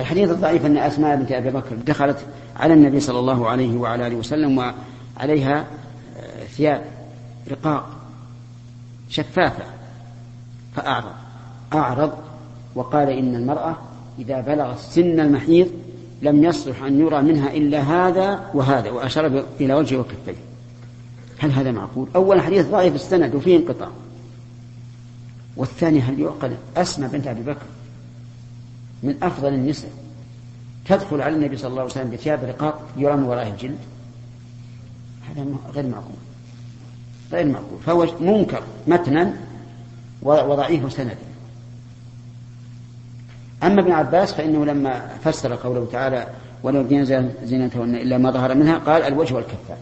الحديث الضعيف أن أسماء بنت أبي بكر دخلت على النبي صلى الله عليه وعلى آله وسلم وعليها آه، ثياب رقاق شفافة فأعرض أعرض وقال إن المرأة إذا بلغت سن المحيض لم يصلح أن يرى منها إلا هذا وهذا وأشار إلى وجهه وكفيه هل هذا معقول؟ أول حديث ضعيف السند وفيه انقطاع والثاني هل يعقل أسمى بنت أبي بكر من أفضل النساء. تدخل على النبي صلى الله عليه وسلم بثياب رقاق يرى من ورائه الجلد. هذا غير معقول. غير معقول. فهو منكر متنا وضعيف سندا أما ابن عباس فإنه لما فسر قوله تعالى ولو يبدين زينتهن إلا ما ظهر منها قال الوجه والكفان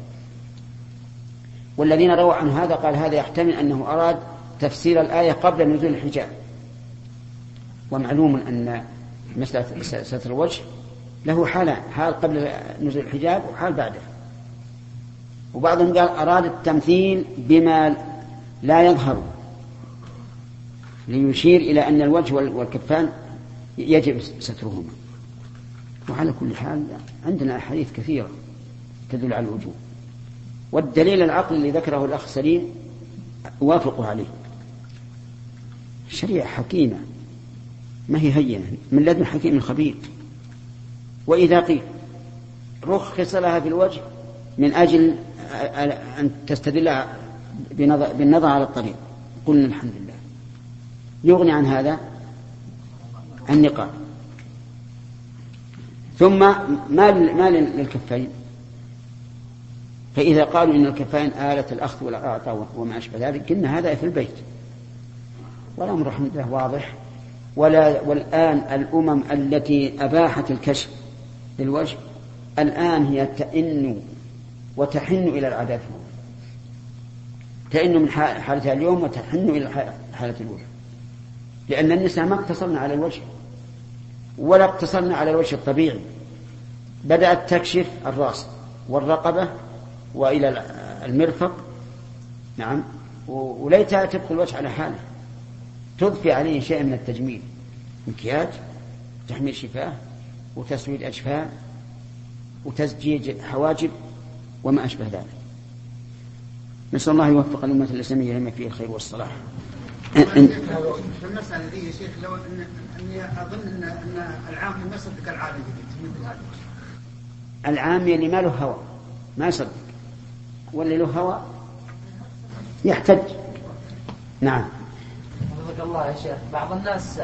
والذين رووا عن هذا قال هذا يحتمل أنه أراد تفسير الآية قبل نزول الحجاب ومعلوم أن مسألة ستر الوجه له حالان حال قبل نزول الحجاب وحال بعده. وبعضهم قال أراد التمثيل بما لا يظهر ليشير إلى أن الوجه والكفان يجب سترهما. وعلى كل حال عندنا أحاديث كثيرة تدل على الوجوب والدليل العقل اللي ذكره الأخ سليم وافقه عليه. شريعة حكيمة. ما هي هينة؟ من لدن حكيم خبير. وإذا قيل رخص لها في الوجه من أجل أن تستدل بالنظر على الطريق. قلنا الحمد لله. يغني عن هذا النقاب. ثم ما ما للكفين. فإذا قالوا إن الكفين آلة الأخذ والإعطاء وما أشبه ذلك قلنا هذا في البيت. والأمر رحمة الله واضح. ولا والآن الأمم التي أباحت الكشف للوجه الآن هي تئن وتحن إلى العادات تئن من حالتها اليوم وتحن إلى حالة الوجه. لأن النساء ما اقتصرن على الوجه ولا اقتصرن على الوجه الطبيعي. بدأت تكشف الرأس والرقبة وإلى المرفق. نعم. وليتها تبقي الوجه على حاله تضفي عليه شيء من التجميل. مكياج تحميل شفاه وتسويد أجفان وتزجيج حواجب وما أشبه ذلك. نسأل الله يوفق الأمة الإسلامية لما فيه الخير والصلاح. في المسألة ذي يا شيخ لو أن أني أظن أن أن العام ما يصدق العادي مثل هذا. العامي اللي ما له هوى ما يصدق. واللي له هوى يحتج. نعم. الله يا شيخ. بعض الناس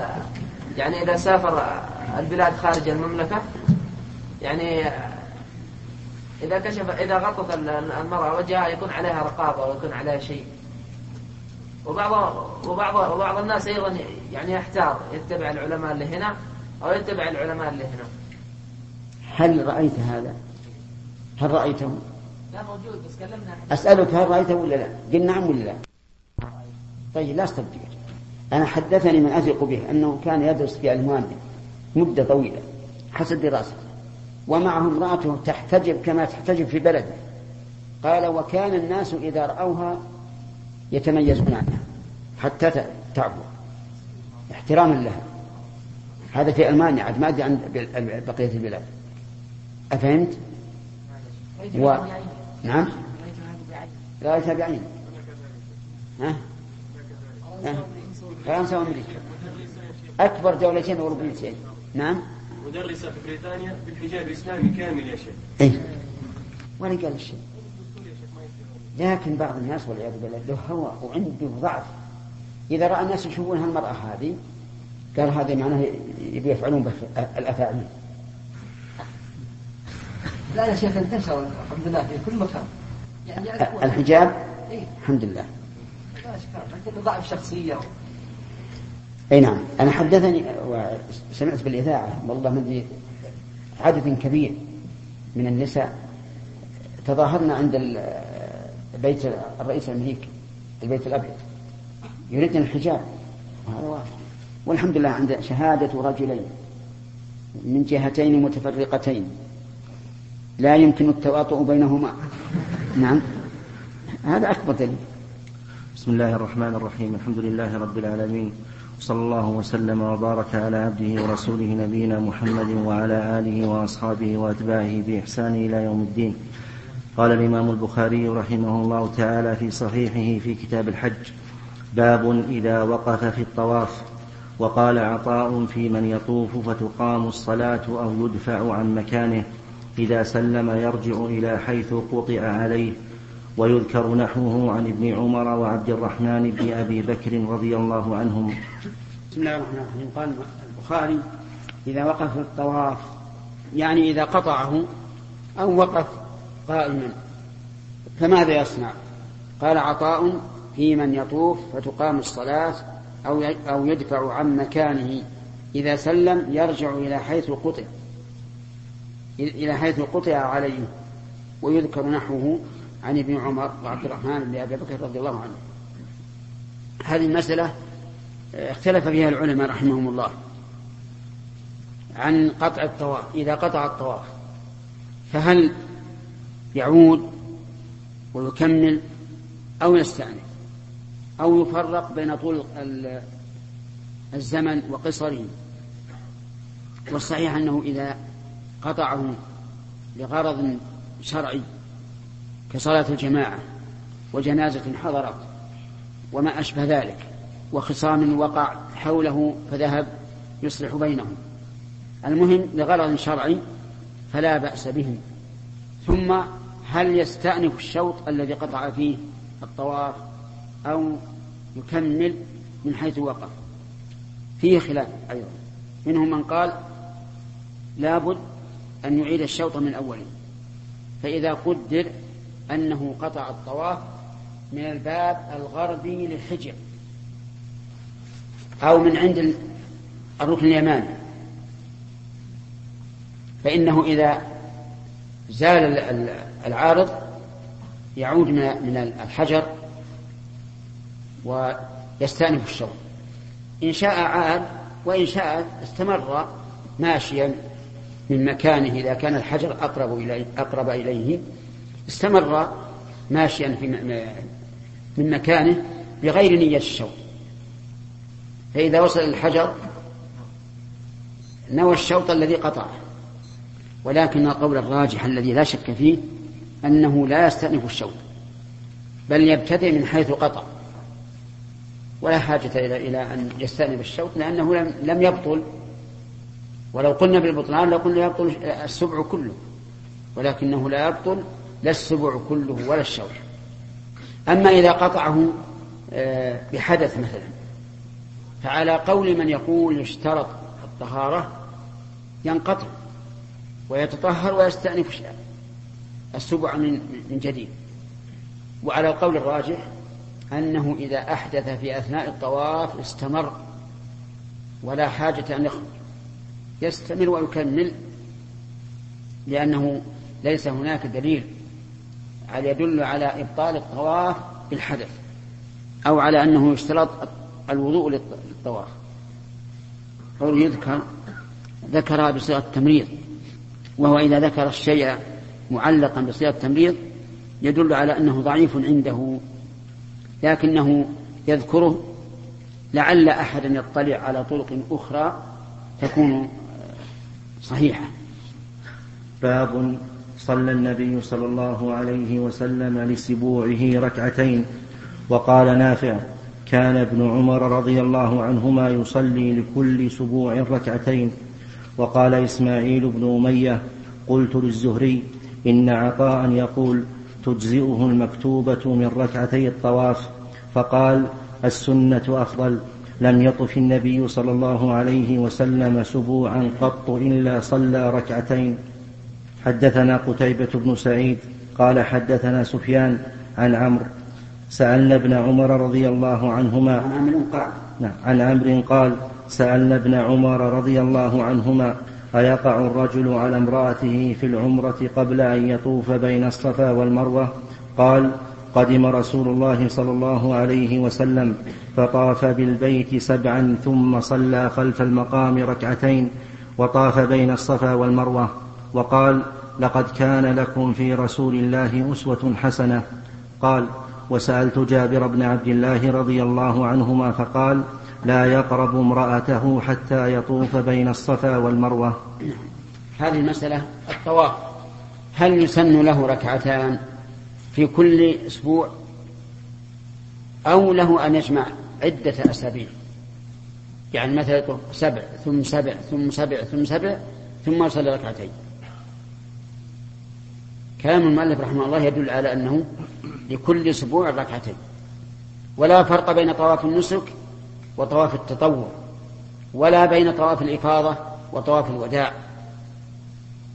يعني إذا سافر البلاد خارج المملكة يعني إذا كشف إذا غطت المرأة وجهها يكون عليها رقابة ويكون عليها شيء وبعض وبعض وبعض الناس أيضا يعني يحتار يتبع العلماء اللي هنا أو يتبع العلماء اللي هنا هل رأيت هذا؟ هل رأيته؟ لا موجود بس كلمنا أسألك هل رأيته ولا لا؟ قل نعم ولا لا؟ طيب لا استبدل أنا حدثني من أثق به أنه كان يدرس في ألمانيا مدة طويلة حسب دراسته ومعه امرأته تحتجب كما تحتجب في بلده. قال وكان الناس إذا رأوها يتميزون عنها حتى تعبر. احتراما لها. هذا في ألمانيا عاد ما أدري عن بقية البلاد. أفهمت؟ و... نعم؟ رأيتها بعين ها؟ ها؟ فرنسا وأمريكا. أكبر دولتين أوروبيتين نعم. مدرسة في بريطانيا بالحجاب الإسلامي كامل يا شيخ. إيه. ولا قال الشيء لكن بعض الناس والعياذ بالله له هوى وعنده ضعف. إذا رأى الناس يشوفون هالمرأة هذه قال هذا معناه يبي يفعلون الأفاعيل. لا يا شيخ انتشر الحمد لله في كل مكان. يعني الحجاب؟ إيه؟ الحمد لله. لكن ضعف شخصية. إي نعم. أنا حدثني وسمعت بالإذاعة والله من عدد كبير من النساء تظاهرن عند بيت الرئيس الأمريكي البيت الأبيض. يريدن الحجاب. وهذا واضح. والحمد لله عند شهادة رجلين. من جهتين متفرقتين. لا يمكن التواطؤ بينهما. نعم. هذا أكبر دليل. بسم الله الرحمن الرحيم. الحمد لله رب العالمين. صلى الله وسلم وبارك على عبده ورسوله نبينا محمد وعلى آله وأصحابه وأتباعه بإحسان إلى يوم الدين. قال الإمام البخاري رحمه الله تعالى في صحيحه في كتاب الحج باب إذا وقف في الطواف وقال عطاء في من يطوف فتقام الصلاة أو يدفع عن مكانه إذا سلم يرجع إلى حيث قطع عليه. ويذكر نحوه عن ابن عمر وعبد الرحمن بن أبي بكر رضي الله عنهم. بسم الله الرحمن الرحيم. قال البخاري إذا وقف الطواف يعني إذا قطعه أو وقف قائما فماذا يصنع؟ قال عطاء في من يطوف فتقام الصلاة أو أو يدفع عن مكانه. إذا سلم يرجع إلى حيث قطع إلى حيث قطع عليه. ويذكر نحوه عن ابن عمر وعبد الرحمن بن أبي بكر رضي الله عنه. هذه المسألة اختلف فيها العلماء رحمهم الله عن قطع الطواف إذا قطع الطواف فهل يعود ويكمل أو يستأنف؟ أو يفرق بين طول الزمن وقصره؟ والصحيح أنه إذا قطعه لغرض شرعي كصلاة الجماعة وجنازة حضرت وما أشبه ذلك وخصام وقع حوله فذهب يصلح بينهم. المهم لغرض شرعي فلا بأس به ثم هل يستأنف الشوط الذي قطع فيه الطواف أو يكمل من حيث وقف فيه خلاف أيضا. منهم من قال لابد أن يعيد الشوط من أوله. فإذا قدر أنه قطع الطواف من الباب الغربي للحجر أو من عند الركن اليماني. فإنه إذا زال العارض يعود من الحجر ويستأنف الشوط إن شاء عاد وإن شاء استمر ماشيا من مكانه إذا كان الحجر أقرب إليه أقرب إليه استمر ماشيا في من مكانه بغير نية الشوط فإذا وصل الحجر نوى الشوط الذي قطعه. ولكن القول الراجح الذي لا شك فيه أنه لا يستأنف الشوط بل يبتدئ من حيث قطع. ولا حاجة إلى إلى أن يستأنف الشوط لأنه لم لم يبطل. ولو قلنا بالبطلان لقلنا يبطل السبع كله. ولكنه لا يبطل لا السبع كله ولا الشوط أما إذا قطعه آه، بحدث مثلا فعلى قول من يقول يشترط الطهارة ينقطع ويتطهر ويستأنف السبع من جديد. وعلى القول الراجح أنه إذا أحدث في أثناء الطواف استمر ولا حاجة أن يخرج. يستمر ويكمل لأنه ليس هناك دليل على يدل على إبطال الطواف بالحدث أو على أنه يشترط الوضوء للطواف؟ قول يذكر ذكر بصيغة التمريض وهو إذا ذكر الشيء معلقا بصيغة التمريض يدل على أنه ضعيف عنده لكنه يذكره لعل أحدا يطلع على طرق أخرى تكون صحيحة. باب صلى النبي صلى الله عليه وسلم لسبوعه ركعتين. وقال نافع كان ابن عمر رضي الله عنهما يصلي لكل سبوع ركعتين. وقال إسماعيل بن أمية قلت للزهري إن عطاء يقول تجزئه المكتوبة من ركعتي الطواف. فقال السنة أفضل. لم يطف النبي صلى الله عليه وسلم سبوعا قط إلا صلى ركعتين. حدثنا قتيبة بن سعيد قال حدثنا سفيان عن عمرو. سألنا ابن عمر رضي الله عنهما. عن عمرو قال. نعم عن عمرو قال سألنا ابن عمر رضي الله عنهما أيقع الرجل على امرأته في العمرة قبل أن يطوف بين الصفا والمروة؟ قال قدم رسول الله صلى الله عليه وسلم فطاف بالبيت سبعا ثم صلى خلف المقام ركعتين وطاف بين الصفا والمروة. وقال لقد كان لكم في رسول الله أسوة حسنة. قال وسألت جابر بن عبد الله رضي الله عنهما فقال لا يقرب امرأته حتى يطوف بين الصفا والمروة. هذه المسألة الطواف. هل يسن له ركعتان في كل أسبوع أو له أن يجمع عدة أسابيع؟ يعني مثلا سبع ثم سبع ثم سبع ثم سبع ثم يصلي ركعتين. كلام المؤلف رحمه الله يدل على أنه لكل أسبوع ركعتين. ولا فرق بين طواف النسك وطواف التطوع ولا بين طواف الإفاضة وطواف الوداع.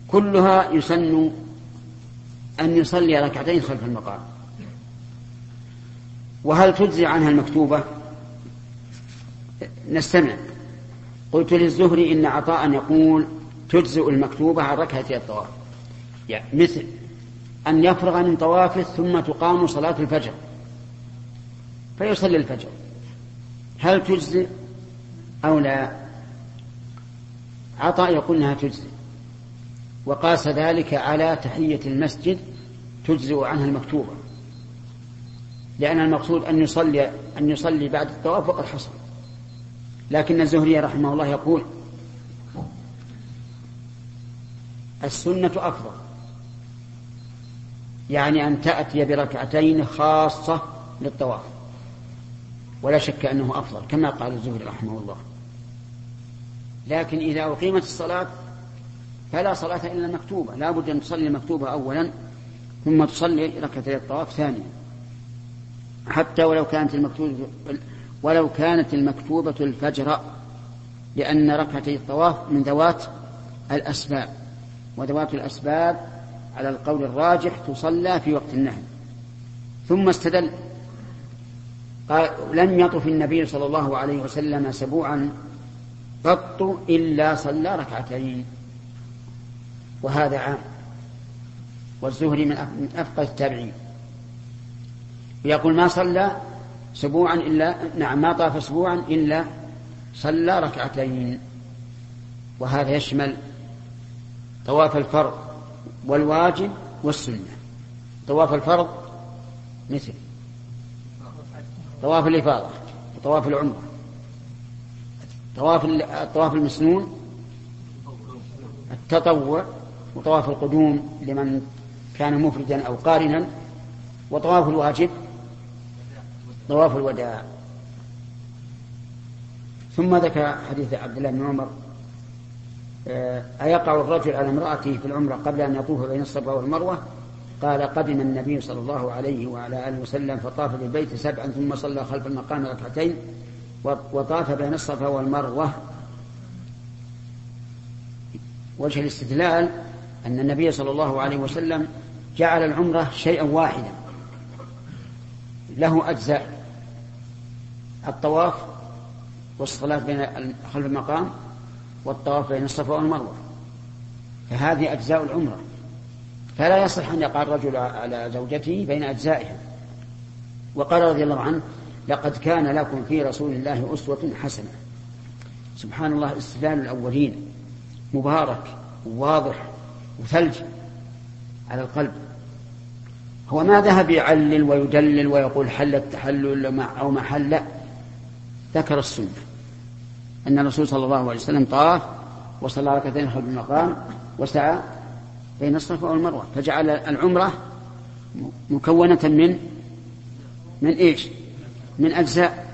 كلها يسن أن يصلي ركعتين خلف المقام. وهل تجزي عنها المكتوبة؟ نستمع. قلت للزهري إن عطاء يقول تجزئ المكتوبة عن ركعتي الطواف. يعني مثل أن يفرغ من طوافه ثم تقام صلاة الفجر فيصلي الفجر. هل تجزئ أو لا؟ عطاء يقول أنها تجزئ. وقاس ذلك على تحية المسجد تجزئ عنها المكتوبة. لأن المقصود أن يصلي أن يصلي بعد الطواف وقد حصل. لكن الزهري رحمه الله يقول السنة أفضل. يعني أن تأتي بركعتين خاصة للطواف. ولا شك أنه أفضل كما قال الزهري رحمه الله. لكن إذا أقيمت الصلاة فلا صلاة إلا المكتوبة لا بد أن تصلي المكتوبة أولا ثم تصلي ركعتي الطواف ثانيا. حتى ولو كانت المكتوبة ولو كانت المكتوبة الفجر لأن ركعتي الطواف من ذوات الأسباب. وذوات الأسباب على القول الراجح تصلى في وقت النهي. ثم استدل. قال لم يطف النبي صلى الله عليه وسلم سبوعا قط إلا صلى ركعتين. وهذا عام. والزهري من أفقه التابعين. يقول ما صلى سبوعا إلا نعم ما طاف أسبوعا إلا صلى ركعتين. وهذا يشمل طواف الفرض والواجب والسنة. طواف الفرض مثل. طواف الإفاضة وطواف العمرة. طواف الطواف المسنون التطوع وطواف القدوم لمن كان مفردا أو قارنا وطواف الواجب طواف الوداع. ثم ذكر حديث عبد الله بن عمر أيقع الرجل على امرأته في العمرة قبل أن يطوف بين الصفا والمروة؟ قال قدم النبي صلى الله عليه وعلى آله وسلم فطاف بالبيت سبعا ثم صلى خلف المقام ركعتين وطاف بين الصفا والمروة. وجه الاستدلال أن النبي صلى الله عليه وسلم جعل العمرة شيئا واحدا له أجزاء الطواف والصلاة بين خلف المقام والطواف بين الصفا والمروة. فهذه أجزاء العمرة. فلا يصح أن يقع الرجل على زوجته بين أجزائها. وقال رضي الله عنه لقد كان لكم في رسول الله أسوة حسنة. سبحان الله استدلال الأولين. مبارك وواضح وثلج على القلب. هو ما ذهب يعلل ويدلل ويقول حل التحلل أو ما حل. ذكر السنة. أن الرسول صلى الله عليه وسلم طاف وصلى ركعتين خلف المقام وسعى بين الصفا والمروة فجعل العمرة مكونة من من إيش؟ من أجزاء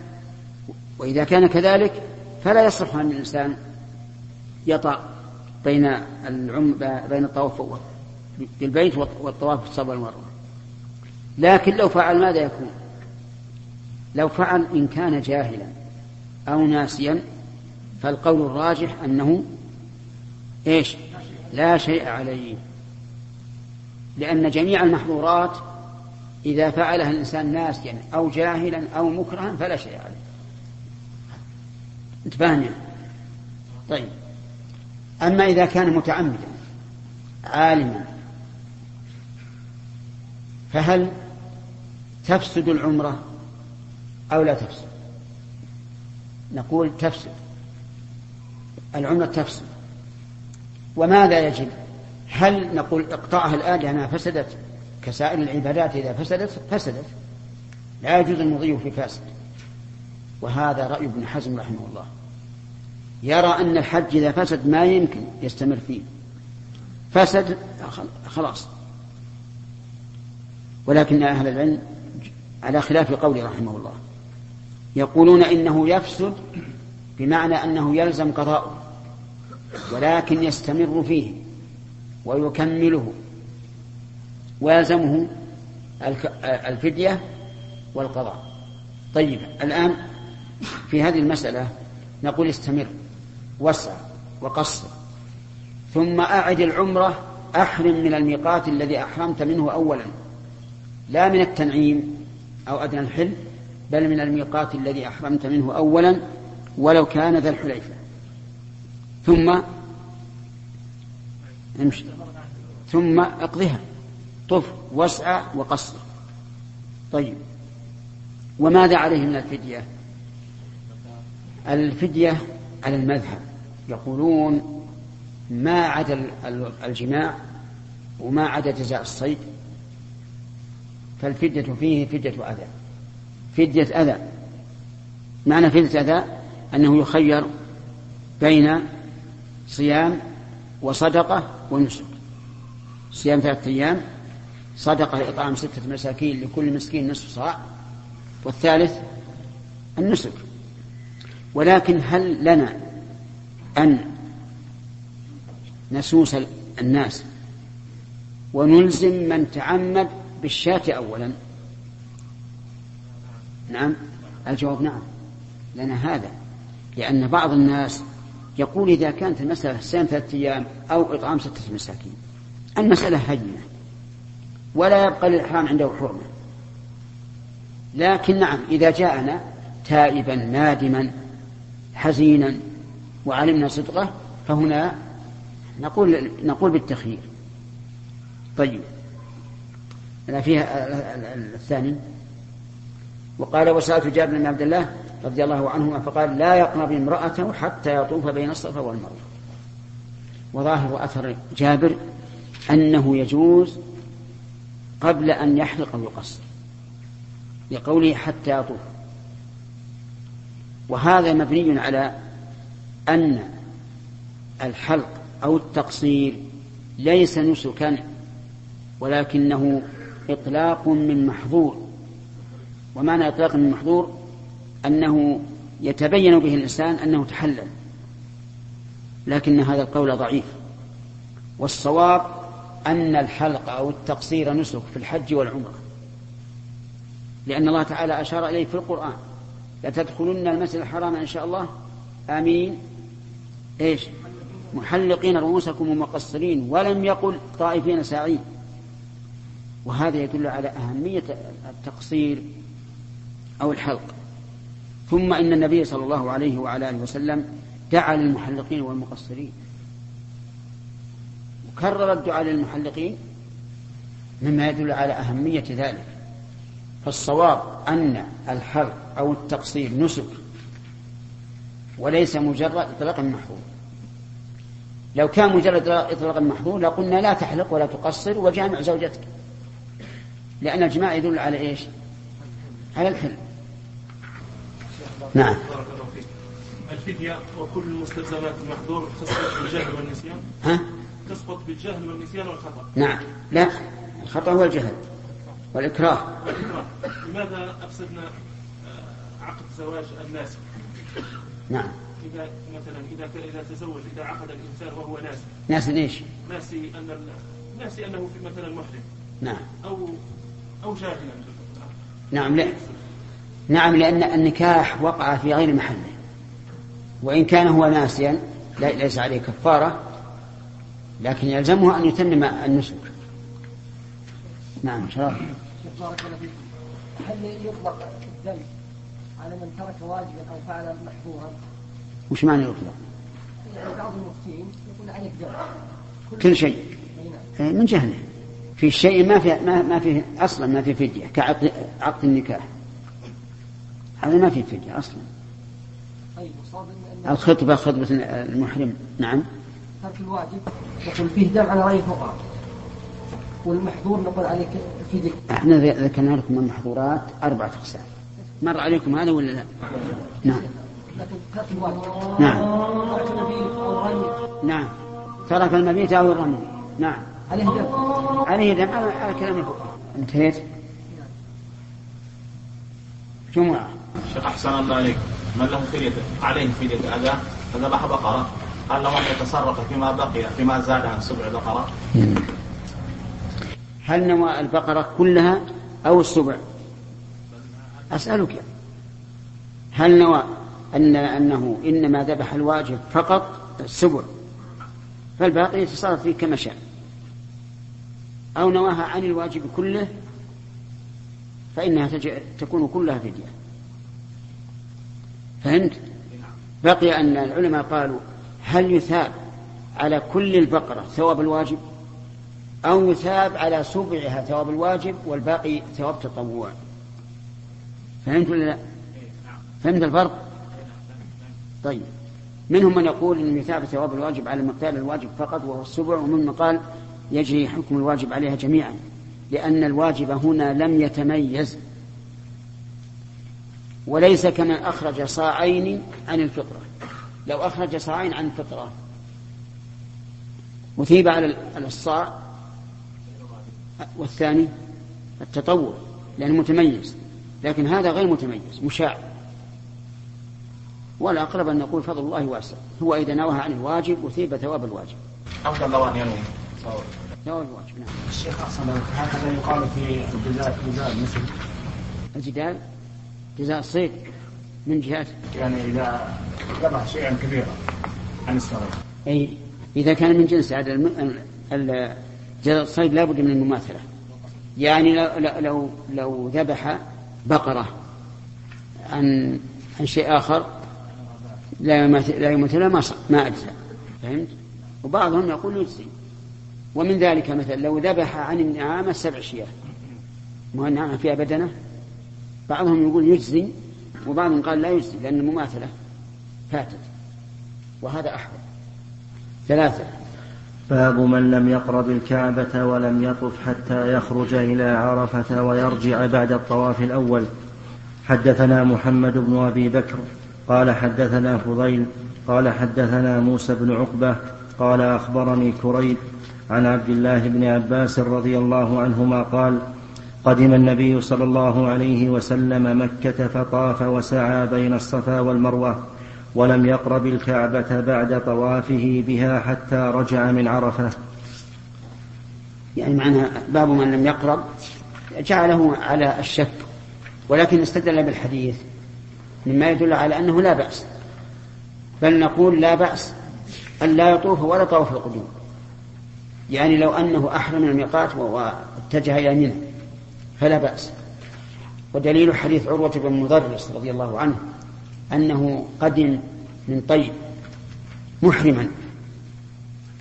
وإذا كان كذلك فلا يصح أن الإنسان يطأ بين العم بين الطواف بالبيت والطواف في الصفا والمروة لكن لو فعل ماذا يكون؟ لو فعل إن كان جاهلا أو ناسيا فالقول الراجح أنه إيش؟ لا شيء عليه. لأن جميع المحظورات إذا فعلها الإنسان ناسيا أو جاهلا أو مكرها فلا شيء عليه. انتبهنا. طيب. أما إذا كان متعمدا عالما فهل تفسد العمرة أو لا تفسد؟ نقول تفسد. العمرة تفسد وماذا يجب؟ هل نقول اقطعها الآن لأنها فسدت كسائر العبادات؟ إذا فسدت فسدت. لا يجوز المضي في فاسد وهذا رأي ابن حزم رحمه الله. يرى أن الحج إذا فسد ما يمكن يستمر فيه. فسد خلاص. ولكن أهل العلم على خلاف قوله رحمه الله. يقولون إنه يفسد بمعنى أنه يلزم قضاؤه. ولكن يستمر فيه ويكمله ويلزمه الفدية والقضاء. طيب الآن في هذه المسألة نقول استمر وسع وقصر ثم أعد العمرة أحرم من الميقات الذي أحرمت منه أولا لا من التنعيم أو أدنى الحل بل من الميقات الذي أحرمت منه أولا ولو كان ذا الحليفة. ثم امشي. ثم اقضها طف واسعى وقصر. طيب. وماذا عليه من الفدية؟ الفدية على المذهب. يقولون ما عدا الجماع وما عدا جزاء الصيد فالفدية فيه فدية أذى. فدية أذى. معنى فدية أذى أنه يخير بين صيام وصدقة ونسك. صيام ثلاثة أيام صدقة إطعام ستة مساكين لكل مسكين نصف صاع والثالث النسك. ولكن هل لنا أن نسوس الناس ونلزم من تعمد بالشاة أولا؟ نعم. الجواب نعم. لنا هذا لأن بعض الناس يقول إذا كانت المسألة صيام ثلاثة أيام أو إطعام ستة مساكين. المسألة هينة. ولا يبقى للإحرام عنده حرمة. لكن نعم إذا جاءنا تائبا نادما حزينا وعلمنا صدقه فهنا نقول نقول بالتخيير. طيب. فيها الثاني. وقال وسألت جابر بن عبد الله رضي الله عنهما فقال لا يقرب امرأته حتى يطوف بين الصفا والمروة. وظاهر أثر جابر أنه يجوز قبل أن يحلق أو يقصر لقوله حتى يطوف. وهذا مبني على أن الحلق أو التقصير ليس نسكا ولكنه إطلاق من محظور. ومعنى إطلاق من محظور أنه يتبين به الإنسان أنه تحلل لكن هذا القول ضعيف. والصواب أن الحلق أو التقصير نسك في الحج والعمرة لأن الله تعالى أشار إليه في القرآن. لتدخلن المسجد الحرام إن شاء الله؟ آمين. إيش؟ محلقين رؤوسكم ومقصرين ولم يقل طائفين ساعين. وهذا يدل على أهمية التقصير أو الحلق. ثم إن النبي صلى الله عليه وعلى آله وسلم دعا للمحلقين والمقصرين. وكرر الدعاء للمحلقين مما يدل على أهمية ذلك. فالصواب أن الحلق أو التقصير نسك وليس مجرد إطلاق محظور. لو كان مجرد إطلاق محظور لقلنا لا تحلق ولا تقصر وجامع زوجتك. لأن الجماع يدل على إيش؟ على الحل نعم. بارك الله فيك. الفدية وكل المستلزمات المحظور تسقط بالجهل والنسيان. ها؟ تسقط بالجهل والنسيان والخطأ. نعم. لا الخطأ هو الجهل والإكراه. والإكراه. لماذا أفسدنا آه، عقد زواج الناس؟ نعم. إذا مثلا إذا إذا تزوج إذا عقد الإنسان وهو ناسي ناس إيش؟ ناسي أن ناسي أنه في مثلا محرم. نعم. أو أو جاهلا. نعم لا. نعم لأن النكاح وقع في غير محله وإن كان هو ناسيا ليس عليه كفارة لكن يلزمه أن يتمم النسك. نعم شرف بارك الله فيكم هل يطلق الذنب على من ترك واجبا أو فعل محظورا؟ وش معنى يطلق؟ يعني بعض المفتين يقول عليك ذنب كل شيء. نعم. إيه، من جهله. في شيء ما في ما, ما فيه أصلا ما في فدية كعقد عقد النكاح. هذا ما فيه فدية أصلا. طيب الخطبة خطبة المحرم. نعم. ترك الواجب يقول فيه دم على رأي الفقهاء. والمحظور نقول عليك في ذكر إحنا ذكرنا لكم المحظورات أربعة أقسام. مر عليكم هذا ولا لا؟ نعم. لكن ترك الواجب نعم. ترك المبيت أو الرمي نعم. ترك المبيت أو الرمي. نعم. عليه دم. عليه دم. على على كلام الفقهاء. انتهيت؟ جمعة. شيخ أحسن الله عليك. من له فدية عليه فدية أذى فذبح بقرة. قال له أن يتصرف فيما بقي فيما زاد عن سبع بقرات هل نوى البقرة كلها أو السبع؟ أسألك. هل نوى أن أنه إنما ذبح الواجب فقط السبع؟ فالباقي يتصرف فيه كما شاء. أو نواها عن الواجب كله فإنها. تكون كلها فدية فهمت؟ بقي أن العلماء قالوا هل يثاب على كل البقرة ثواب الواجب أو يثاب على سبعها ثواب الواجب والباقي ثواب تطوع فهمت ولا لا؟ فهمت الفرق؟ طيب منهم من يقول إن يثاب ثواب الواجب على مقدار الواجب فقط وهو السبع من قال يجري حكم الواجب عليها جميعا لأن الواجب هنا لم يتميز وليس كمن أخرج صاعين عن الفطرة. لو أخرج صاعين عن الفطرة مثيب على الصاع والثاني التطوع لأنه متميز. لكن هذا غير متميز مشاع. والأقرب أن نقول فضل الله واسع هو إذا نوى عن الواجب أثيب ثواب الواجب. أفضل له أن ينوي الواجب نعم. الشيخ أحسن هكذا يقال في الجزاء جزاء مثل. الجدال جزاء الصيد من جهات يعني إذا ذبح شيئا كبيرا عن الصلاة أي إذا كان من جنس هذا جزاء الصيد لا بد من المماثلة. يعني لو, لو- لو, ذبح بقرة عن عن شيء آخر لا يماثل لا يماثلها ما ما أجزى فهمت؟ وبعضهم يقول يجزي. ومن ذلك مثلا لو ذبح عن النعامة سبع شياه. ما النعامة فيها بدنة؟ بعضهم يقول يجزي وبعضهم قال لا يجزي لأن المماثلة فاتت. وهذا أحوط. ثلاثة. باب من لم يقرب الكعبة ولم يطف حتى يخرج إلى عرفة ويرجع بعد الطواف الأول. حدثنا محمد بن أبي بكر. قال حدثنا فضيل. قال حدثنا موسى بن عقبة. قال أخبرني كريب. عن عبد الله بن عباس رضي الله عنهما قال قدم النبي صلى الله عليه وسلم مكة فطاف وسعى بين الصفا والمروة ولم يقرب الكعبة بعد طوافه بها حتى رجع من عرفة. يعني معناها باب من لم يقرب جعله على الشك ولكن استدل بالحديث مما يدل على أنه لا بأس بل نقول لا بأس أن لا يطوف ولا طوف القدوم. يعني لو أنه أحرم من الميقات واتجه إلى منى فلا بأس. ودليل حديث عروة بن مضرس رضي الله عنه أنه قدم من طيب محرما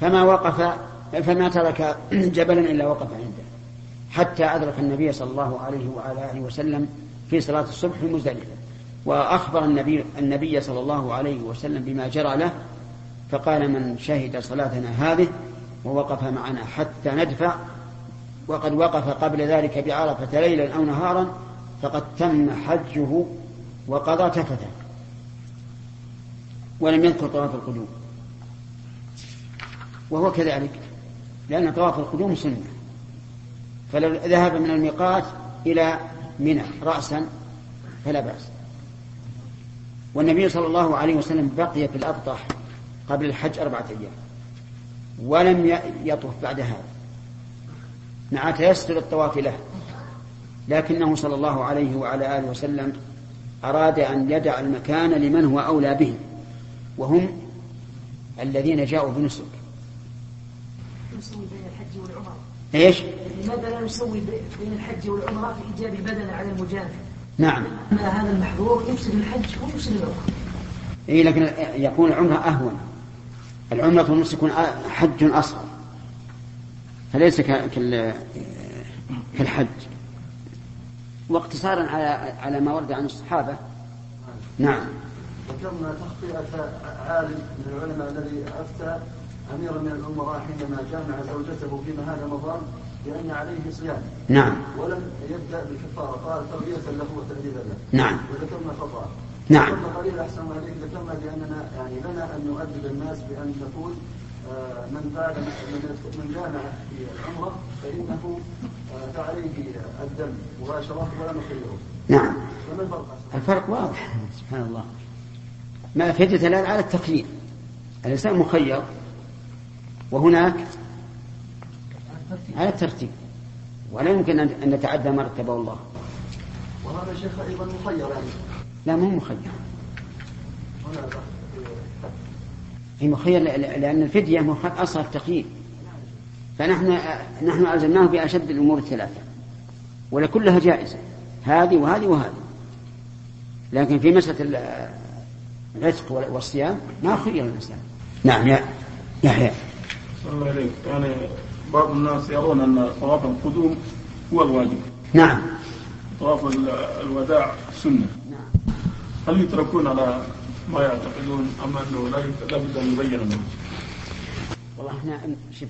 فما وقف فما ترك جبلا إلا وقف عنده حتى أدرك النبي صلى الله عليه وعلى آله وسلم في صلاة الصبح في مزدلفة وأخبر النبي, النبي صلى الله عليه وسلم بما جرى له فقال من شهد صلاتنا هذه ووقف معنا حتى ندفع وقد وقف قبل ذلك بعرفة ليلا أو نهارا فقد تم حجه وقضى تفته ولم يذكر طواف القدوم. وهو كذلك لأن طواف القدوم سنة. فلو ذهب من الميقات إلى منى رأسا فلا بأس. والنبي صلى الله عليه وسلم بقي في الأبطح قبل الحج أربعة أيام. ولم يطف بعد هذا. مع تيسر الطواف له. لكنه صلى الله عليه وعلى آله وسلم أراد أن يدع المكان لمن هو أولى به. وهم الذين جاءوا بنسك. نسوي بين الحج والعمرة. إيش؟ لماذا لا نسوي بين الحج والعمرة في إيجاب البدن على المجاهد؟ نعم. هذا المحظور يفسد الحج ويفسد العمرة. اي لكن يكون العمرة أهون. العمرة والنسك يكون حج أصغر. فليس كال كالحج. واقتصارا على على ما ورد عن الصحابة. نعم. ذكرنا تخطئة عالم من العلماء الذي أفتى أميرا من الأمراء حينما جامع زوجته فيما هذا مضان بأن عليه صيام. نعم. ولم يبدأ بالكفارة قال تربية له وتهديدا له. نعم. وذكرنا خطأ. نعم. قليل أحسن عليك ذكرنا بأننا يعني لنا أن نؤدب الناس بأن نقول آه، من فعل من من جامع في العمرة فإنه آه، فعليه الدم مباشرة ولا نخيره نعم. فما الفرق؟ أحسن؟ الفرق واضح. سبحان الله. ما في دلالة على التقييد الإنسان مخير وهناك على الترتيب. ولا يمكن أن أن نتعدى ما رتبه الله. وهذا شيخ أيضا مخير يعني. لا مو مخير. هي مخير لأن الفدية أصل التقييد فنحن نحن ألزمناه بأشد الأمور الثلاثة. ولكلها جائزة. هذه وهذه وهذه. لكن في مسألة ال- العتق وال- والصيام ما خير الإنسان نعم يا يحيى صلى الله عليك يعني بعض الناس يرون أن طواف القدوم هو الواجب. نعم. طواف ال- الوداع سنة. هل يتركون على ما يعتقدون أم أنه لا بد أن يبين لهم والله إحنا شوف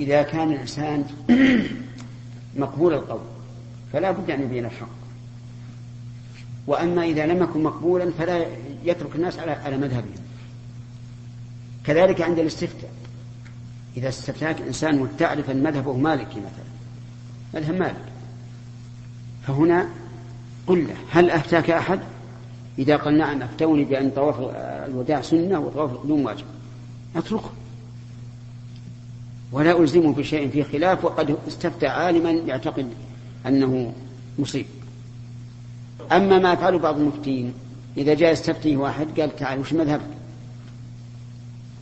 إذا كان الإنسان مقبول القول فلا بد أن يبين الحق. وأما إذا لم يكن مقبولا فلا يترك الناس على على مذهبهم. كذلك عند الاستفتاء. إذا استفتاك إنسان وتعرف أن مذهبه مالكي مثلا مذهب مالك فهنا قل له هل أفتاك أحد؟ إذا قال نعم أفتوني بأن طواف الوداع سنة وطواف القدوم واجب. أتركه. ولا ألزمه بشيء فيه خلاف وقد استفتى عالما يعتقد أنه مصيب. أما ما يفعله بعض المفتين إذا جاء يستفتيه واحد قال تعال وش مذهبك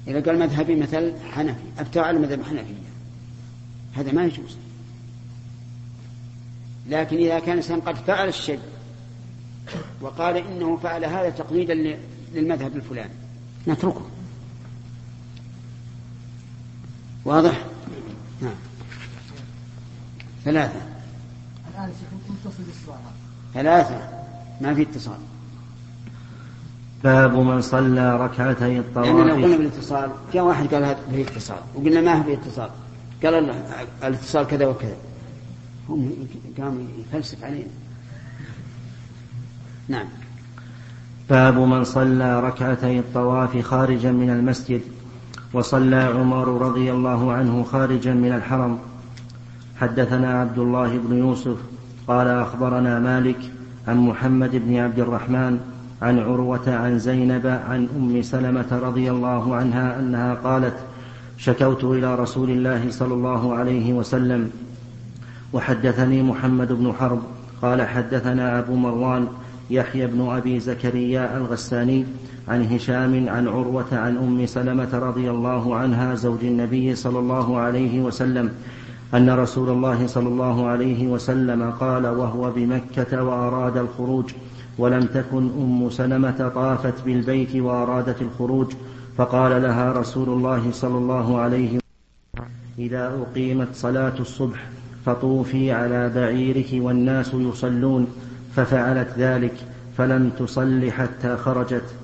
إذا قال مذهبي مثل حنفي أفتى على مذهب حنفية. هذا ما يجوز. لكن إذا كان الإنسان قد فعل الشيء وقال إنه فعل هذا تقليدا للمذهب الفلاني. نتركه. واضح؟ نعم. ثلاثة. الآن متصل بالسؤال ثلاثة. ما في اتصال. باب من صلى ركعتي لأن لو قلنا الطواف بالاتصال جاء واحد قال هذا في اتصال وقلنا ما في اتصال قال الله الاتصال كذا وكذا. هم قام يفلسف علينا. نعم. باب من صلى ركعتي الطواف خارجا من المسجد وصلى عمر رضي الله عنه خارجا من الحرم. حدثنا عبد الله بن يوسف قال أخبرنا مالك عن محمد بن عبد الرحمن عن عروة عن زينب عن أم سلمة رضي الله عنها أنها قالت شكوت إلى رسول الله صلى الله عليه وسلم وحدثني محمد بن حرب قال حدثنا أبو مروان يحيى بن أبي زكريا الغساني عن هشام عن عروة عن أم سلمة رضي الله عنها زوج النبي صلى الله عليه وسلم أن رسول الله صلى الله عليه وسلم قال وهو بمكة وأراد الخروج ولم تكن أم سلمة طافت بالبيت وأرادت الخروج فقال لها رسول الله صلى الله عليه وسلم إذا أقيمت صلاة الصبح فطوفي على بعيرك والناس يصلون ففعلت ذلك فلم تصل حتى خرجت.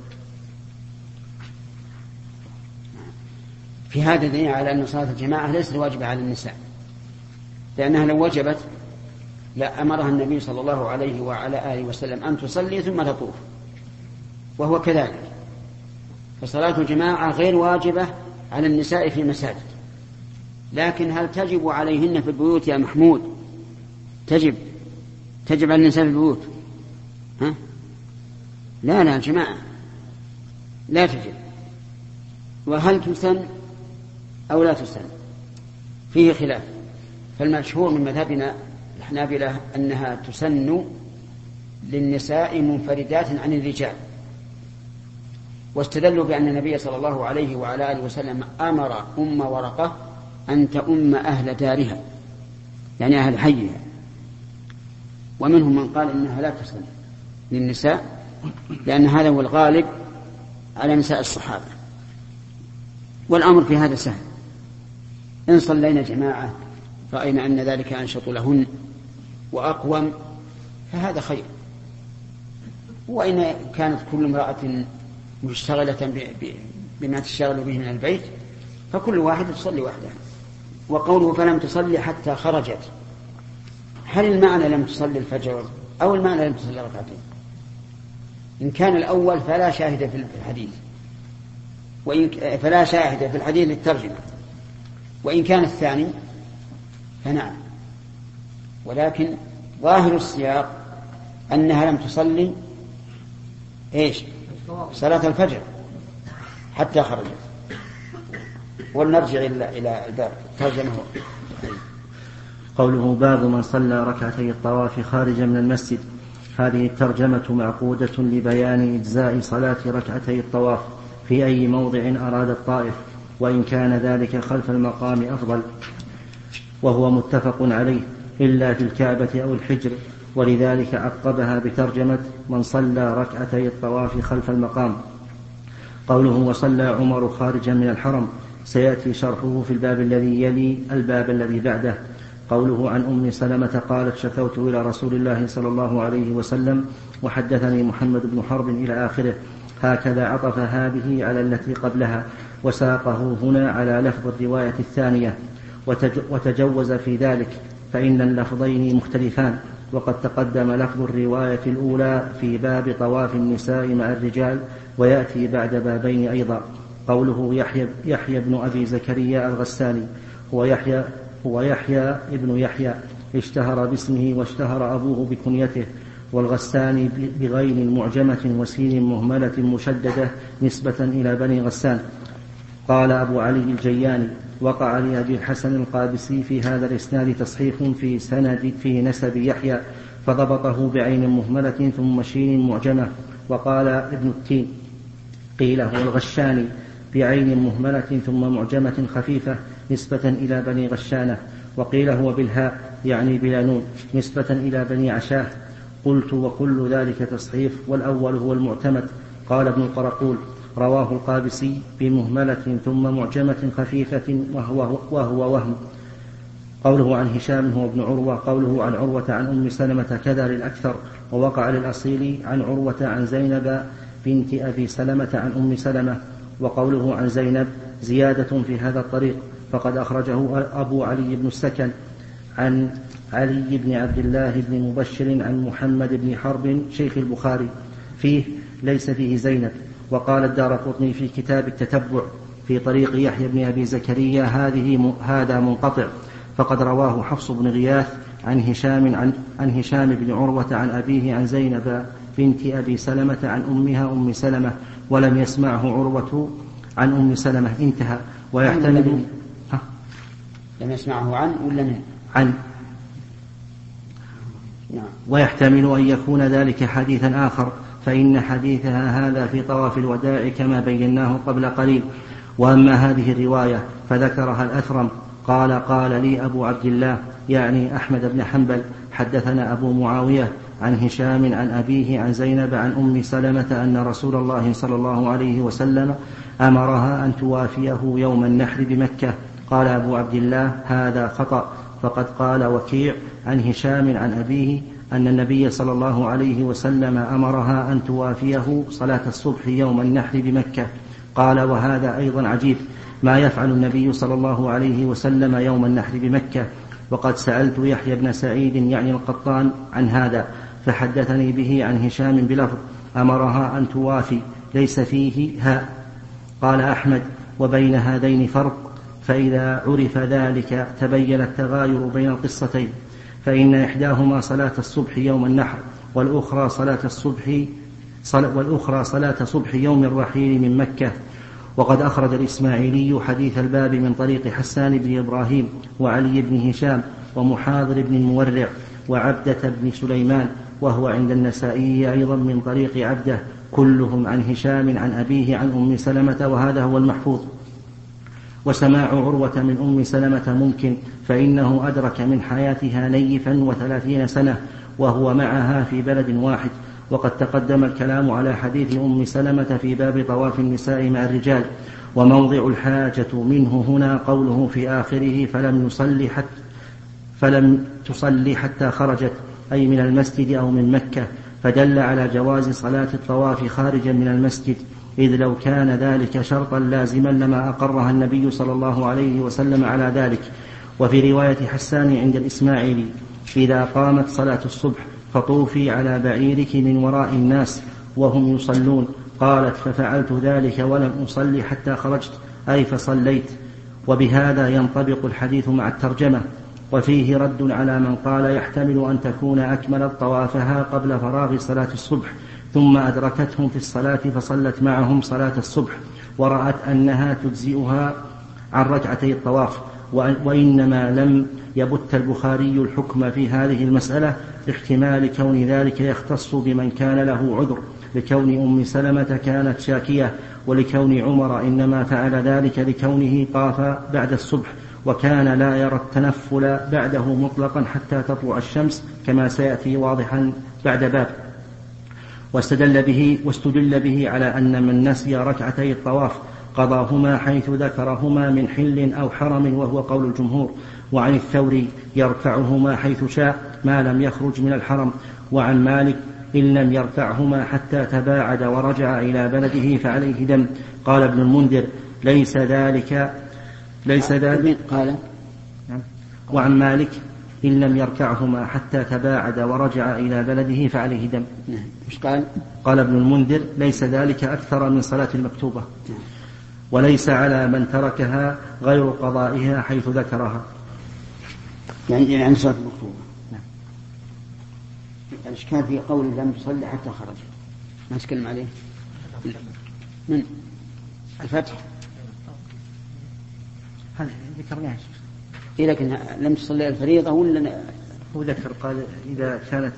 في هذا دليل على أن صلاة الجماعة ليست واجبة على النساء لأنها لو وجبت لأمرها النبي صلى الله عليه وعلى آله وسلم أن تصلي ثم تطوف وهو كذلك. فصلاة الجماعة غير واجبة على النساء في المساجد. لكن هل تجب عليهن في البيوت يا محمود؟ تجب. تجب على النساء في البيوت. ها؟ لا لا جماعة. لا تجب. وهل تسن أو لا تسن فيه خلاف. فالمشهور من مذهبنا الحنابلة أنها تسن للنساء منفردات عن الرجال. واستدلوا بأن النبي صلى الله عليه وعلى آله وسلم أمر أم ورقة أن تؤم أهل دارها يعني أهل حيها. ومنهم من قال إنها لا تسن للنساء لأن هذا هو الغالب على نساء الصحابة. والأمر في هذا سهل. إن صلينا جماعة رأينا أن ذلك أنشط لهن وأقوم فهذا خير. وإن كانت كل امرأة مشتغلة بما تشتغل به من البيت فكل واحد تصلي وحده. وقوله فلم تصلي حتى خرجت. هل المعنى لم تصلي الفجر أو المعنى لم تصلي ركعتين؟ إن كان الأول فلا شاهد في الحديث. وإن فلا شاهد في الحديث للترجمة. وإن كان الثاني فنعم. ولكن ظاهر السياق أنها لم تصلي إيش؟ صلاة الفجر. حتى خرجت. ولنرجع إلى إلى الباب. ترجمة. قوله باب من صلى ركعتي الطواف خارجا من المسجد. هذه الترجمة معقودة لبيان إجزاء صلاة ركعتي الطواف في أي موضع أراد الطائف وإن كان ذلك خلف المقام أفضل. وهو متفق عليه إلا في الكعبة أو الحجر. ولذلك عقبها بترجمة من صلى ركعتي الطواف خلف المقام. قوله وصلى عمر خارجا من الحرم سيأتي شرحه في الباب الذي يلي الباب الذي بعده. قوله عن أم سلمة قالت شكوت إلى رسول الله صلى الله عليه وسلم وحدثني محمد بن حرب إلى آخره. هكذا عطف هذه على التي قبلها وساقه هنا على لفظ الرواية الثانية. وتجوز في ذلك فإن اللفظين مختلفان. وقد تقدم لفظ الرواية الأولى في باب طواف النساء مع الرجال ويأتي بعد بابين أيضا. قوله يحيى, يحيى بن أبي زكريا الغساني هو يحيى هو يحيى ابن يحيى اشتهر باسمه واشتهر أبوه بكنيته والغساني بغين معجمة وسين مهملة مشددة نسبة إلى بني غسان. قال أبو علي الجياني وقع لأبي الحسن القادسي في هذا الإسناد تصحيح في سند في نسب يحيى فضبطه بعين مهملة ثم شين معجمة. وقال ابن التين قيل هو الغشاني بعين مهملة ثم معجمة خفيفة نسبة إلى بني غشانة وقيل هو بالهاء يعني بلا نون نسبة إلى بني عشاة. قلت وكل ذلك تصحيف والأول هو المعتمد. قال ابن القرقول رواه القابسي بمهملة ثم معجمة خفيفة وهو, وهو وهم. قوله عن هشام هو ابن عروة قوله عن عروة عن أم سلمة كذا للأكثر ووقع للأصيل عن عروة عن زينب بنت أبي سلمة عن أم سلمة وقوله عن زينب زيادة في هذا الطريق. فقد أخرجه أبو علي بن السكن عن علي بن عبد الله بن مبشر عن محمد بن حرب شيخ البخاري فيه ليس فيه زينب. وقال الدار قطني في كتاب التتبع في طريق يحيى بن أبي زكريا هذه هذا منقطع. فقد رواه حفص بن غياث عن هشام عن, عن هشام بن عروة عن أبيه عن زينب بنت أبي سلمة عن أمها أم سلمة ولم يسمعه عروة عن أم سلمة انتهى. ويحتمل لم يسمعه عن ولا من؟ عن نعم. ويحتمل أن يكون ذلك حديثا آخر فإن حديثها هذا في طواف الوداع كما بيناه قبل قليل وأما هذه الرواية فذكرها الأثرم قال قال لي أبو عبد الله يعني أحمد بن حنبل حدثنا أبو معاوية عن هشام عن أبيه عن زينب عن أم سلمة أن رسول الله صلى الله عليه وسلم أمرها أن توافيه يوم النحر بمكة قال أبو عبد الله هذا خطأ. فقد قال وكيع عن هشام عن أبيه أن النبي صلى الله عليه وسلم أمرها أن توافيه صلاة الصبح يوم النحر بمكة. قال وهذا أيضا عجيب ما يفعل النبي صلى الله عليه وسلم يوم النحر بمكة. وقد سألت يحيى بن سعيد يعني القطان عن هذا فحدثني به عن هشام بلفظ أمرها أن توافي ليس فيه هاء. قال أحمد وبين هذين فرق فإذا عرف ذلك تبين التغاير بين القصتين فإن إحداهما صلاة الصبح يوم النحر والأخرى صلاة الصبح والأخرى صلاة صبح يوم الرحيل من مكة. وقد أخرج الإسماعيلي حديث الباب من طريق حسان بن إبراهيم وعلي بن هشام ومحاضر بن المورع وعبدة بن سليمان وهو عند النسائي أيضا من طريق عبدة كلهم عن هشام عن أبيه عن أم سلمة وهذا هو المحفوظ. وسماع عروة من أم سلمة ممكن فإنه أدرك من حياتها نيفا وثلاثين سنة وهو معها في بلد واحد. وقد تقدم الكلام على حديث أم سلمة في باب طواف النساء مع الرجال. وموضع الحاجة منه هنا قوله في آخره فلم يصلي حتى فلم تصلي حتى خرجت أي من المسجد أو من مكة. فدل على جواز صلاة الطواف خارجا من المسجد. إذ لو كان ذلك شرطا لازما لما أقرها النبي صلى الله عليه وسلم على ذلك. وفي رواية حسان عند الإسماعيلي إذا قامت صلاة الصبح فطوفي على بعيرك من وراء الناس وهم يصلون. قالت ففعلت ذلك ولم أصلي حتى خرجت أي فصليت. وبهذا ينطبق الحديث مع الترجمة. وفيه رد على من قال يحتمل أن تكون أكملت طوافها قبل فراغ صلاة الصبح. ثم أدركتهم في الصلاة فصلت معهم صلاة الصبح ورأت أنها تجزئها عن ركعتي الطواف وإنما لم يبت البخاري الحكم في هذه المسألة لاحتمال كون ذلك يختص بمن كان له عذر لكون أم سلمة كانت شاكية ولكون عمر إنما فعل ذلك لكونه طاف بعد الصبح وكان لا يرى التنفل بعده مطلقا حتى تطلع الشمس كما سيأتي واضحا بعد باب. واستدل به واستدل به على أن من نسي ركعتي الطواف قضاهما حيث ذكرهما من حل أو حرم وهو قول الجمهور وعن الثوري يرفعهما حيث شاء ما لم يخرج من الحرم وعن مالك إن لم يرفعهما حتى تباعد ورجع إلى بلده فعليه دم قال ابن المنذر ليس ذلك ليس ذلك قال نعم. وعن مالك إن لم يركعهما حتى تباعد ورجع إلى بلده فعليه دم. نعم. مش قال؟ قال ابن المنذر ليس ذلك أكثر من صلاة المكتوبة. نعم. وليس على من تركها غير قضائها حيث ذكرها. يعني يعني صلاة المكتوبة. نعم. الإشكال في قول لم تصلي حتى خرج؟ ما تكلم عليه. من الفتح. هذا ذكرناه. إيه لكن لم تصلي الفريضة ولا هو ذكر قال إذا كانت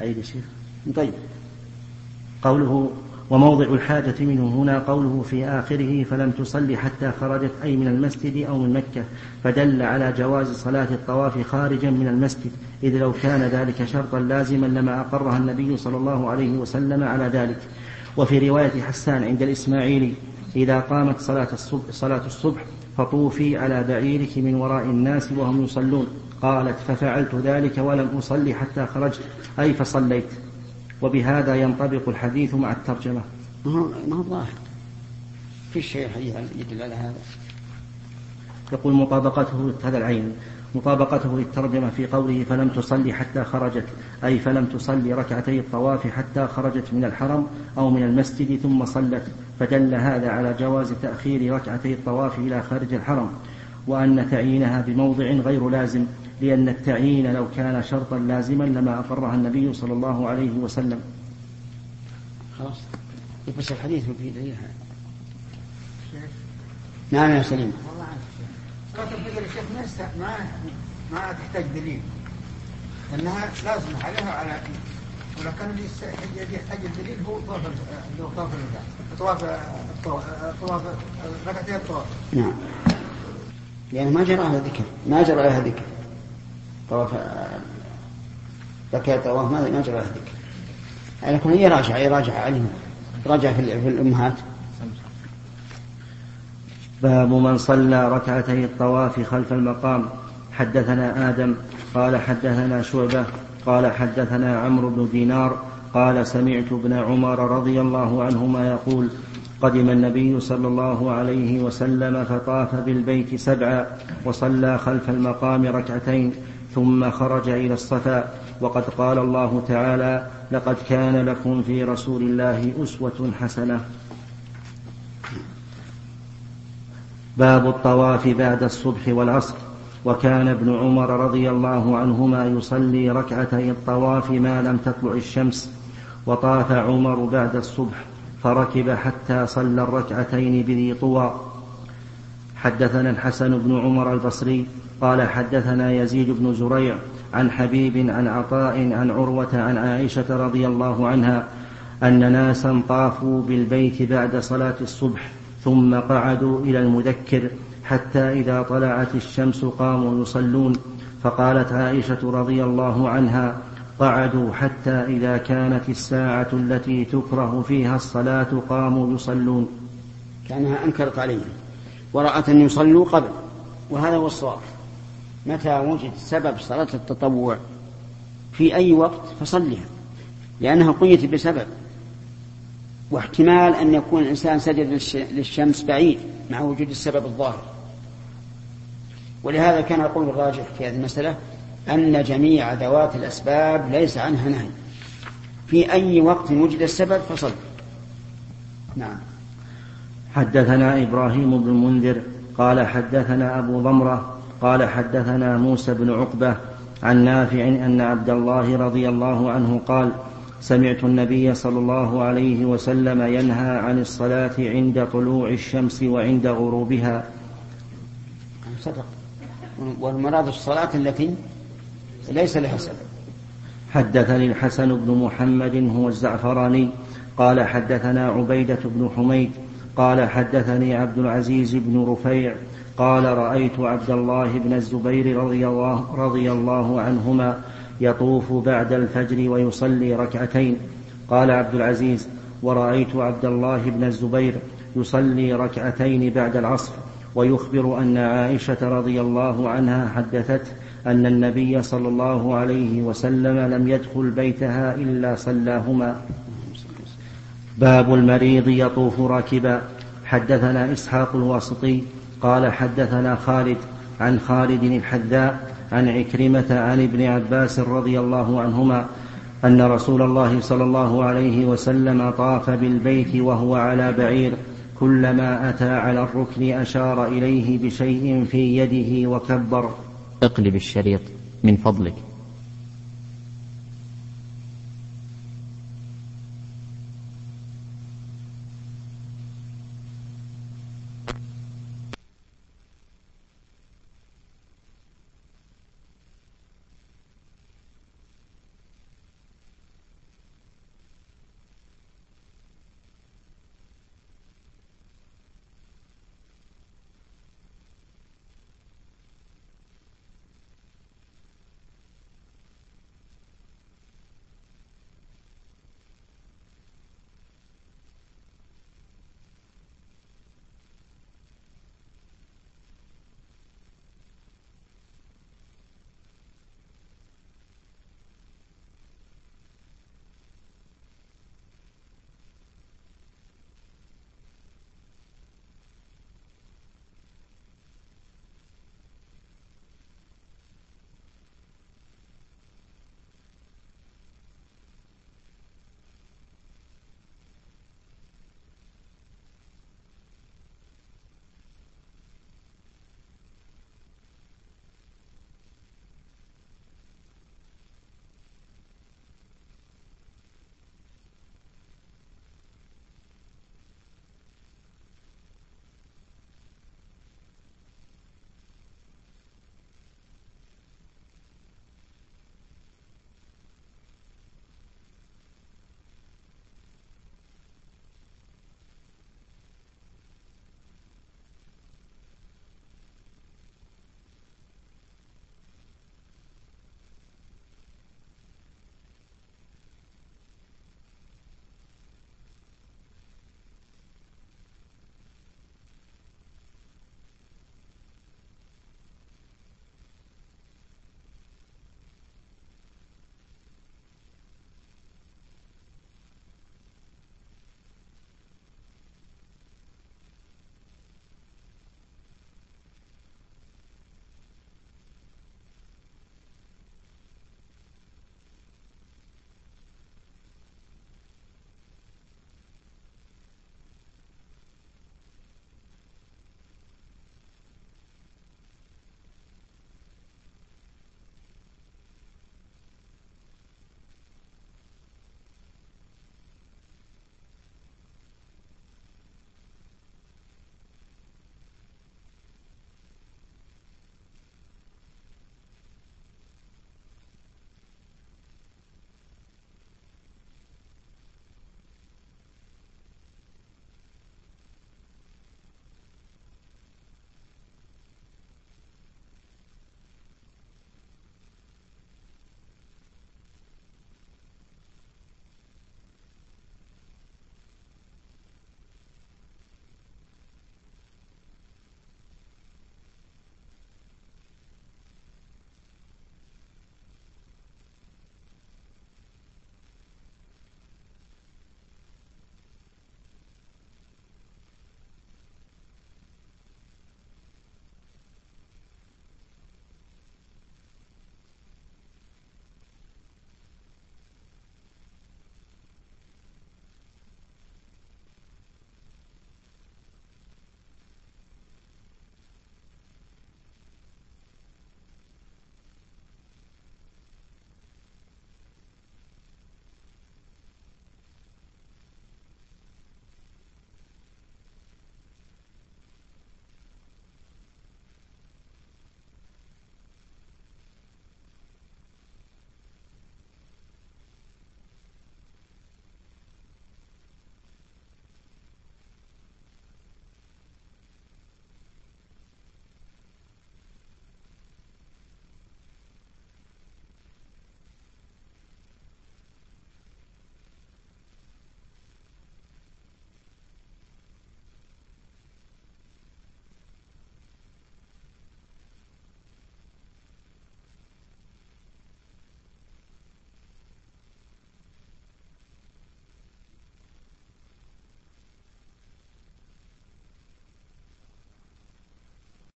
عيد شيخ. طيب. قوله وموضع الحاجة منه هنا قوله في آخره فلم تصلي حتى خرجت أي من المسجد أو من مكة فدل على جواز صلاة الطواف خارجا من المسجد إذ لو كان ذلك شرطا لازما لما أقرها النبي صلى الله عليه وسلم على ذلك. وفي رواية حسان عند الإسماعيلي إذا قامت صلاة الصبح, صلاة الصبح فطوفي على بعيرك من وراء الناس وهم يصلون. قالت ففعلت ذلك ولم أصلي حتى خرجت. أي فصليت. وبهذا ينطبق الحديث مع الترجمة. ما هو ظاهر. في شيء يدل على هذا؟ يقول مطابقته هذا العين. مطابقته للترجمة في قوله فلم تصلي حتى خرجت. أي فلم تصلي ركعتي الطواف حتى خرجت من الحرم أو من المسجد ثم صلت. فدل هذا على جواز تأخير ركعتي الطواف إلى خارج الحرم وأن تعيينها بموضع غير لازم لأن التعيين لو كان شرطا لازما لما أقرها النبي صلى الله عليه وسلم. خلاص. بس الحديث في دليل نعم يا سليم. والله صلاة الفجر يا شيخ ما ما ما تحتاج دليل. انها لازم عليها على ولو كان اللي يحتاج الدليل هو طواف اللي هو طواف الوداع طواف طواف ركعتين الطواف نعم. لأنه ما جرى على ذكر ما جرى عليها ذكر طواف ركعة طواف ما ما جرى عليها ذكر على كل يراجع يراجع عليهم راجع في الأمهات. باب من صلى ركعتي الطواف خلف المقام. حدثنا آدم قال حدثنا شعبة قال حدثنا عمرو بن دينار قال سمعت ابن عمر رضي الله عنهما يقول قدم النبي صلى الله عليه وسلم فطاف بالبيت سبعا وصلى خلف المقام ركعتين ثم خرج إلى الصفا وقد قال الله تعالى لقد كان لكم في رسول الله أسوة حسنة. باب الطواف بعد الصبح والعصر. وكان ابن عمر رضي الله عنهما يصلي ركعتي الطواف ما لم تطلع الشمس. وطاف عمر بعد الصبح فركب حتى صلى الركعتين بذي طوى. حدثنا الحسن بن عمر البصري قال حدثنا يزيد بن زريع عن حبيب عن عطاء عن عروة عن عائشة رضي الله عنها أن ناسا طافوا بالبيت بعد صلاة الصبح ثم قعدوا إلى المذكر حتى إذا طلعت الشمس قاموا يصلون. فقالت عائشة رضي الله عنها قعدوا حتى إذا كانت الساعة التي تكره فيها الصلاة قاموا يصلون. كأنها أنكرت عليهم ورأت أن يصلوا قبل. وهذا هو الصواب. متى وجد سبب صلاة التطوع؟ في أي وقت؟ فصلها لأنها قيت بسبب. واحتمال أن يكون الإنسان سجد للش- للشمس بعيد مع وجود السبب الظاهر. ولهذا كان يقول الراجح في هذه المسألة أن جميع ذوات الأسباب ليس عنها نهي. في أي وقت وجد السبب فصل. نعم. حدثنا إبراهيم بن المنذر قال حدثنا أبو ضمرة قال حدثنا موسى بن عقبة عن نافع أن عبد الله رضي الله عنه قال سمعت النبي صلى الله عليه وسلم ينهى عن الصلاة عند طلوع الشمس وعند غروبها. صدق. والمراد الصلاة التي ليس سبب حدثني الحسن بن محمد هو الزعفراني قال حدثنا عبيدة بن حميد قال حدثني عبد العزيز بن رفيع قال رأيت عبد الله بن الزبير رضي الله, رضي الله عنهما يطوف بعد الفجر ويصلي ركعتين. قال عبد العزيز ورأيت عبد الله بن الزبير يصلي ركعتين بعد العصر ويخبر أن عائشة رضي الله عنها حدثته أن النبي صلى الله عليه وسلم لم يدخل بيتها إلا صلاهما. باب المريض يطوف راكبا. حدثنا إسحاق الواسطي قال حدثنا خالد عن خالد الحذاء عن عكرمة عن ابن عباس رضي الله عنهما أن رسول الله صلى الله عليه وسلم طاف بالبيت وهو على بعير. كلما أتى على الركن أشار إليه بشيء في يده وكبر. اقلب الشريط من فضلك.